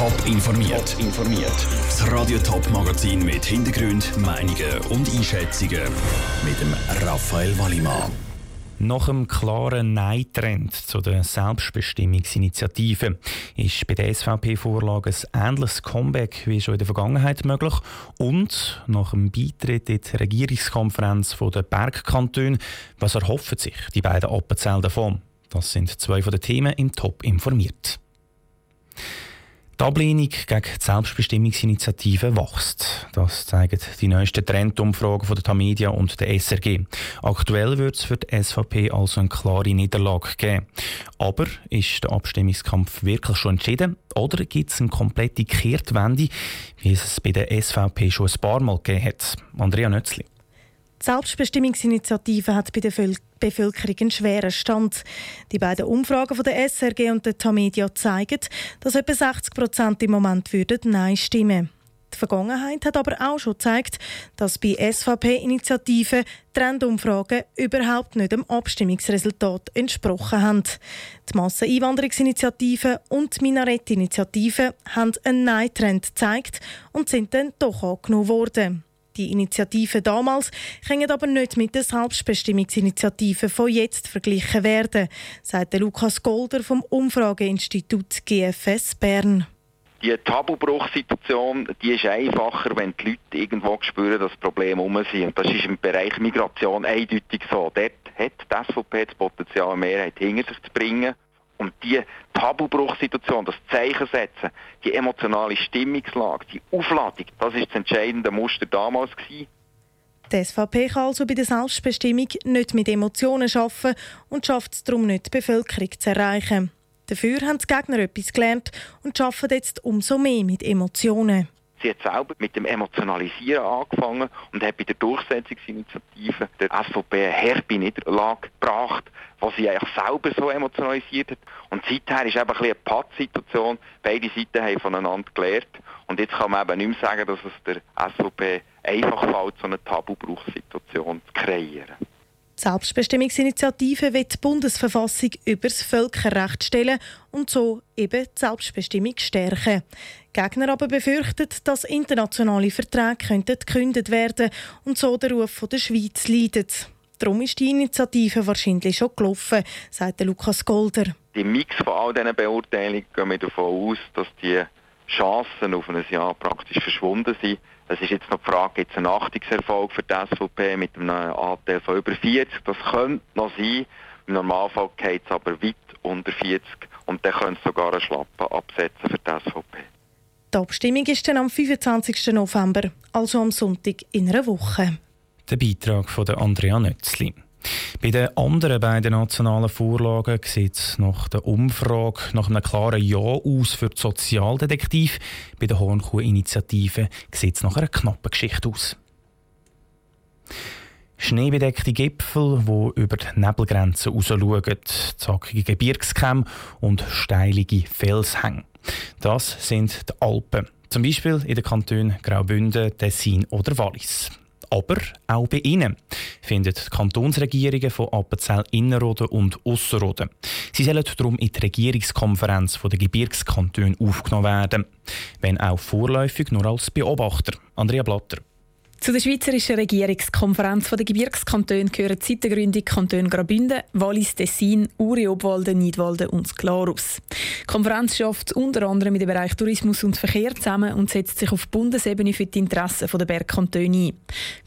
Top informiert. informiert. Das Radio Top Magazin mit Hintergrund, Meinungen und Einschätzungen mit dem Raphael Wallimann. Nach einem klaren Nein-Trend zu der Selbstbestimmungsinitiative ist bei der SVP-Vorlage ein ähnliches Comeback wie schon in der Vergangenheit möglich. Und nach dem Beitritt in die Regierungskonferenz der Bergkantone, was erhoffen sich die beiden Appenzeller davon? Das sind zwei von den Themen im Top informiert. Die Ablehnung gegen die Selbstbestimmungsinitiative wächst. Das zeigen die neuesten Trendumfragen von der Tamedia und der SRG. Aktuell wird es für die SVP also eine klare Niederlage geben. Aber ist der Abstimmungskampf wirklich schon entschieden? Oder gibt es eine komplette Kehrtwende, wie es bei der SVP schon ein paar Mal gegeben hat? Andrea Nötzli. Die Selbstbestimmungsinitiative hat bei der Bevölkerung einen schweren Stand. Die beiden Umfragen von der SRG und der Tamedia zeigen, dass etwa 60 Prozent im Moment würden Nein stimmen. Die Vergangenheit hat aber auch schon gezeigt, dass bei SVP-Initiativen Trendumfragen überhaupt nicht dem Abstimmungsresultat entsprochen haben. Die Masseneinwanderungsinitiative und die Minarett-Initiative haben einen Nein-Trend gezeigt und sind dann doch angenommen worden. Die Initiative damals können aber nicht mit der Selbstbestimmungsinitiative von jetzt verglichen werden, sagt Lukas Golder vom Umfrageinstitut GFS Bern. Die Tabubruchsituation die ist einfacher, wenn die Leute irgendwo spüren, dass Probleme um sind. Und das ist im Bereich Migration eindeutig so. Dort hat die SVP das Potenzial, eine Mehrheit hinter sich zu bringen. Und die Tabubruchsituation, das Zeichen setzen, die emotionale Stimmungslage, die Aufladung, das ist das entscheidende Muster damals gewesen. Die SVP kann also bei der Selbstbestimmung nicht mit Emotionen arbeiten und schafft es darum nicht, die Bevölkerung zu erreichen. Dafür haben die Gegner etwas gelernt und arbeiten jetzt umso mehr mit Emotionen. Sie hat selber mit dem Emotionalisieren angefangen und hat bei der Durchsetzungsinitiative der SVP eine herbe Niederlage gebracht, was sie eigentlich selber so emotionalisiert hat. Und seither ist eben ein eine Pattsituation. Beide Seiten haben voneinander gelernt. Und jetzt kann man eben nicht mehr sagen, dass es der SVP einfach fällt, so eine Tabubruchssituation zu kreieren. Die Selbstbestimmungsinitiative will die Bundesverfassung über das Völkerrecht stellen und so eben die Selbstbestimmung stärken. Gegner aber befürchten, dass internationale Verträge gekündigt werden und so der Ruf der Schweiz leidet. Darum ist die Initiative wahrscheinlich schon gelaufen, sagt Lukas Golder. Im Mix von all diesen Beurteilungen gehen wir davon aus, dass die Chancen auf ein Jahr praktisch verschwunden sind. Es ist jetzt noch die Frage, gibt es einen Achtungserfolg für die SVP mit einem Anteil von über 40? Das könnte noch sein. Im Normalfall geht es aber weit unter 40 und dann könnte es sogar eine Schlappe absetzen für die SVP. Die Abstimmung ist dann am 25. November, also am Sonntag in einer Woche. Der Beitrag von Andrea Nötzli. Bei den anderen beiden nationalen Vorlagen sieht es nach der Umfrage nach einem klaren Ja aus für die Sozialdetektiv. Bei der Hornkuh-Initiative sieht es nach einer knappen Geschichte aus. Schneebedeckte Gipfel, die über die Nebelgrenze rausschauen, zackige Gebirgskämme und steilige Felshänge. Das sind die Alpen. Zum Beispiel in den Kantonen Graubünden, Tessin oder Wallis. Aber auch bei ihnen finden die Kantonsregierungen von Appenzell Innerrhoden und Ausserrhoden. Sie sollen darum in die Regierungskonferenz der Gebirgskantone aufgenommen werden, wenn auch vorläufig nur als Beobachter. Andrea Blatter. Zu der Schweizerischen Regierungskonferenz der Gebirgskantone gehören seit der Gründung Kanton Wallis, Tessin, Uri, Obwalden, Nidwalden und Glarus. Die Konferenz schafft unter anderem mit dem Bereich Tourismus und Verkehr zusammen und setzt sich auf Bundesebene für die Interessen der Bergkantone ein.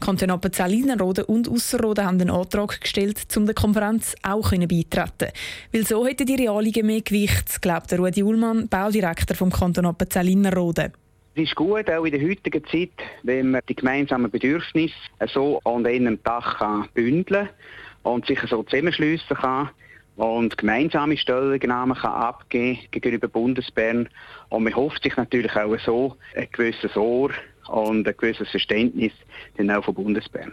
Kanton Appenzell Innerrhoden und Ausserrhoden haben einen Antrag gestellt, um der Konferenz auch beitreten Weil so hätten die Realungen mehr Gewicht, glaubt Rudi Ullmann, Baudirektor vom Kanton Appenzell Innerrhoden. Es ist gut, auch in der heutigen Zeit, wenn man die gemeinsamen Bedürfnisse so an einem Dach kann und sich so zusammenschliessen kann und gemeinsame Stellungnahmen kann abgeben gegenüber Bundesbern. Und man hofft sich natürlich auch so ein gewisses Ohr und ein gewisses Verständnis dann auch von Bundesbern.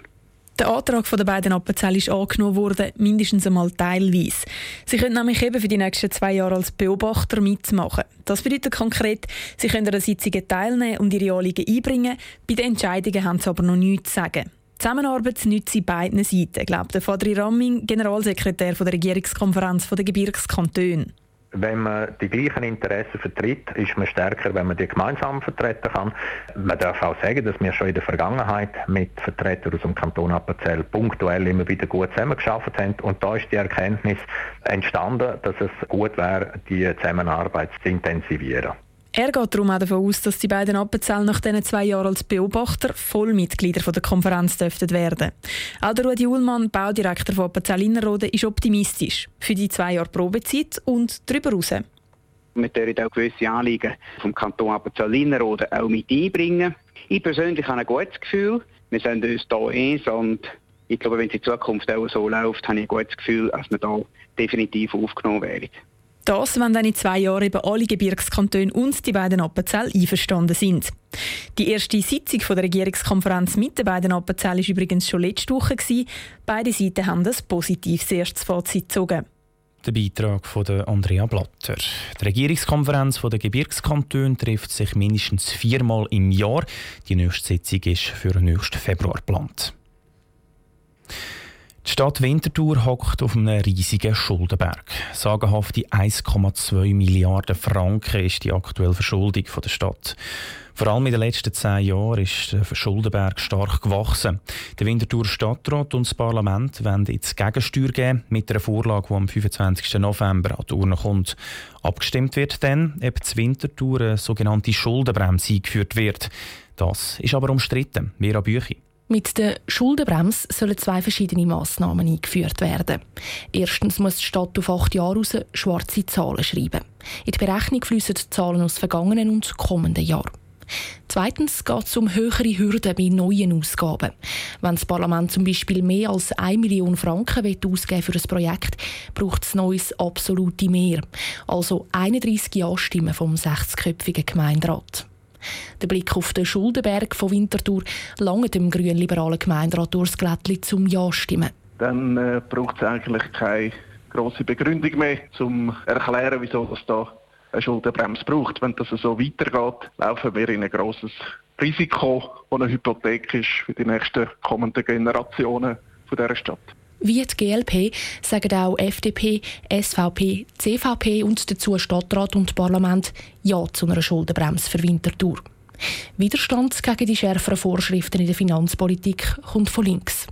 Der Antrag der beiden Appenzell ist angenommen worden, mindestens einmal teilweise. Sie können nämlich eben für die nächsten zwei Jahre als Beobachter mitmachen. Das bedeutet konkret, sie können an Sitzungen teilnehmen und ihre Anliegen einbringen. Bei den Entscheidungen haben sie aber noch nichts zu sagen. Zusammenarbeit nützt sie beiden Seiten, glaubt der Fadri Ramming, Generalsekretär der Regierungskonferenz der Gebirgskantone. Wenn man die gleichen Interessen vertritt, ist man stärker, wenn man die gemeinsam vertreten kann. Man darf auch sagen, dass wir schon in der Vergangenheit mit Vertretern aus dem Kanton Appenzell punktuell immer wieder gut zusammengearbeitet haben. Und da ist die Erkenntnis entstanden, dass es gut wäre, die Zusammenarbeit zu intensivieren. Er geht darum auch davon aus, dass die beiden Appenzell nach diesen zwei Jahren als Beobachter Vollmitglieder der Konferenz dürften werden. Auch der Rudi Ullmann, Baudirektor von Appenzell Innerrhoden, ist optimistisch für die zwei Jahre Probezeit und darüber hinaus. Wir dürfen auch gewisse Anliegen vom Kanton Appenzell Innerrhoden auch mit einbringen. Ich persönlich habe ein gutes Gefühl. Wir sind uns hier eins und ich glaube, wenn es in Zukunft auch so läuft, habe ich ein gutes Gefühl, dass wir hier definitiv aufgenommen werden. Das, wenn dann in zwei Jahren eben alle Gebirgskantone und die beiden Appenzell einverstanden sind. Die erste Sitzung der Regierungskonferenz mit den beiden Appenzell war übrigens schon letzte Woche. Beide Seiten haben ein positives erstes Fazit gezogen. Der Beitrag von Andrea Blatter. Die Regierungskonferenz der Gebirgskantone trifft sich mindestens viermal im Jahr. Die nächste Sitzung ist für nächsten Februar geplant. Die Stadt Winterthur hockt auf einem riesigen Schuldenberg. Sagenhafte 1,2 Milliarden Franken ist die aktuelle Verschuldung der Stadt. Vor allem in den letzten zehn Jahren ist der Schuldenberg stark gewachsen. Der Winterthur Stadtrat und das Parlament wollen jetzt Gegensteuer geben mit einer Vorlage, die am 25. November an die Urne kommt. Abgestimmt wird dann, ob zur Winterthur eine sogenannte Schuldenbremse eingeführt wird. Das ist aber umstritten. Vera Büchi. Mit der Schuldenbremse sollen zwei verschiedene Massnahmen eingeführt werden. Erstens muss die Stadt auf acht Jahre raus schwarze Zahlen schreiben. In die Berechnung fließen Zahlen aus vergangenen und kommenden Jahren. Zweitens geht es um höhere Hürden bei neuen Ausgaben. Wenn das Parlament zum Beispiel mehr als 1 Million Franken ausgeben für ein Projekt, braucht es neues absolute Mehr. Also 31 Ja-Stimmen vom 60-köpfigen Gemeinderat. Der Blick auf den Schuldenberg von Winterthur lange dem grünliberalen Gemeinderat durchs Glättli zum Ja-Stimmen. Dann äh, braucht es eigentlich keine grosse Begründung mehr, um zu erklären, wieso das da eine Schuldenbremse braucht. Wenn das so weitergeht, laufen wir in ein grosses Risiko, das eine Hypothek ist für die nächsten kommenden Generationen von dieser Stadt. Wie die GLP sagen auch FDP, SVP, CVP und dazu Stadtrat und Parlament Ja zu einer Schuldenbremse für Winterthur. Widerstand gegen die schärferen Vorschriften in der Finanzpolitik kommt von links.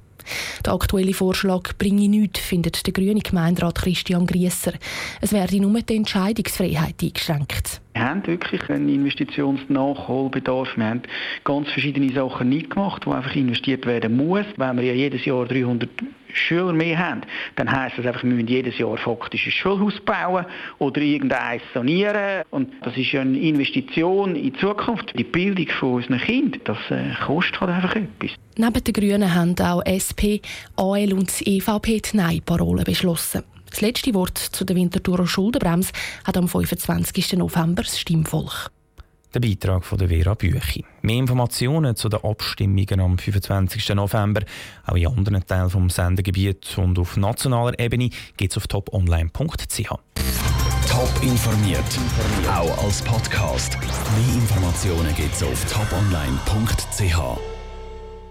Der aktuelle Vorschlag bringe nichts, findet der grüne Gemeinderat Christian Griesser. Es werde nur die Entscheidungsfreiheit eingeschränkt. Wir haben wirklich einen Investitionsnachholbedarf. Wir haben ganz verschiedene Sachen nicht gemacht, wo einfach investiert werden muss. Wenn wir ja jedes Jahr 300 Schüler mehr haben, dann heisst das einfach, wir müssen jedes Jahr faktisch ein Schulhaus bauen oder irgendeins sanieren. Und das ist ja eine Investition in die Zukunft. Die Bildung von unseren Kindern, das äh, kostet halt einfach etwas. Neben den Grünen haben auch SP, AL und EVP die Nein-Parole beschlossen. Das letzte Wort zu der Winterthurer Schuldenbremse hat am 25. November das Stimmvolk. Der Beitrag von der Vera Büchi. Mehr Informationen zu den Abstimmungen am 25. November, auch in anderen Teilen des Sendegebiets und auf nationaler Ebene, gibt es auf toponline.ch. Top informiert, auch als Podcast. Mehr Informationen gibt es auf toponline.ch.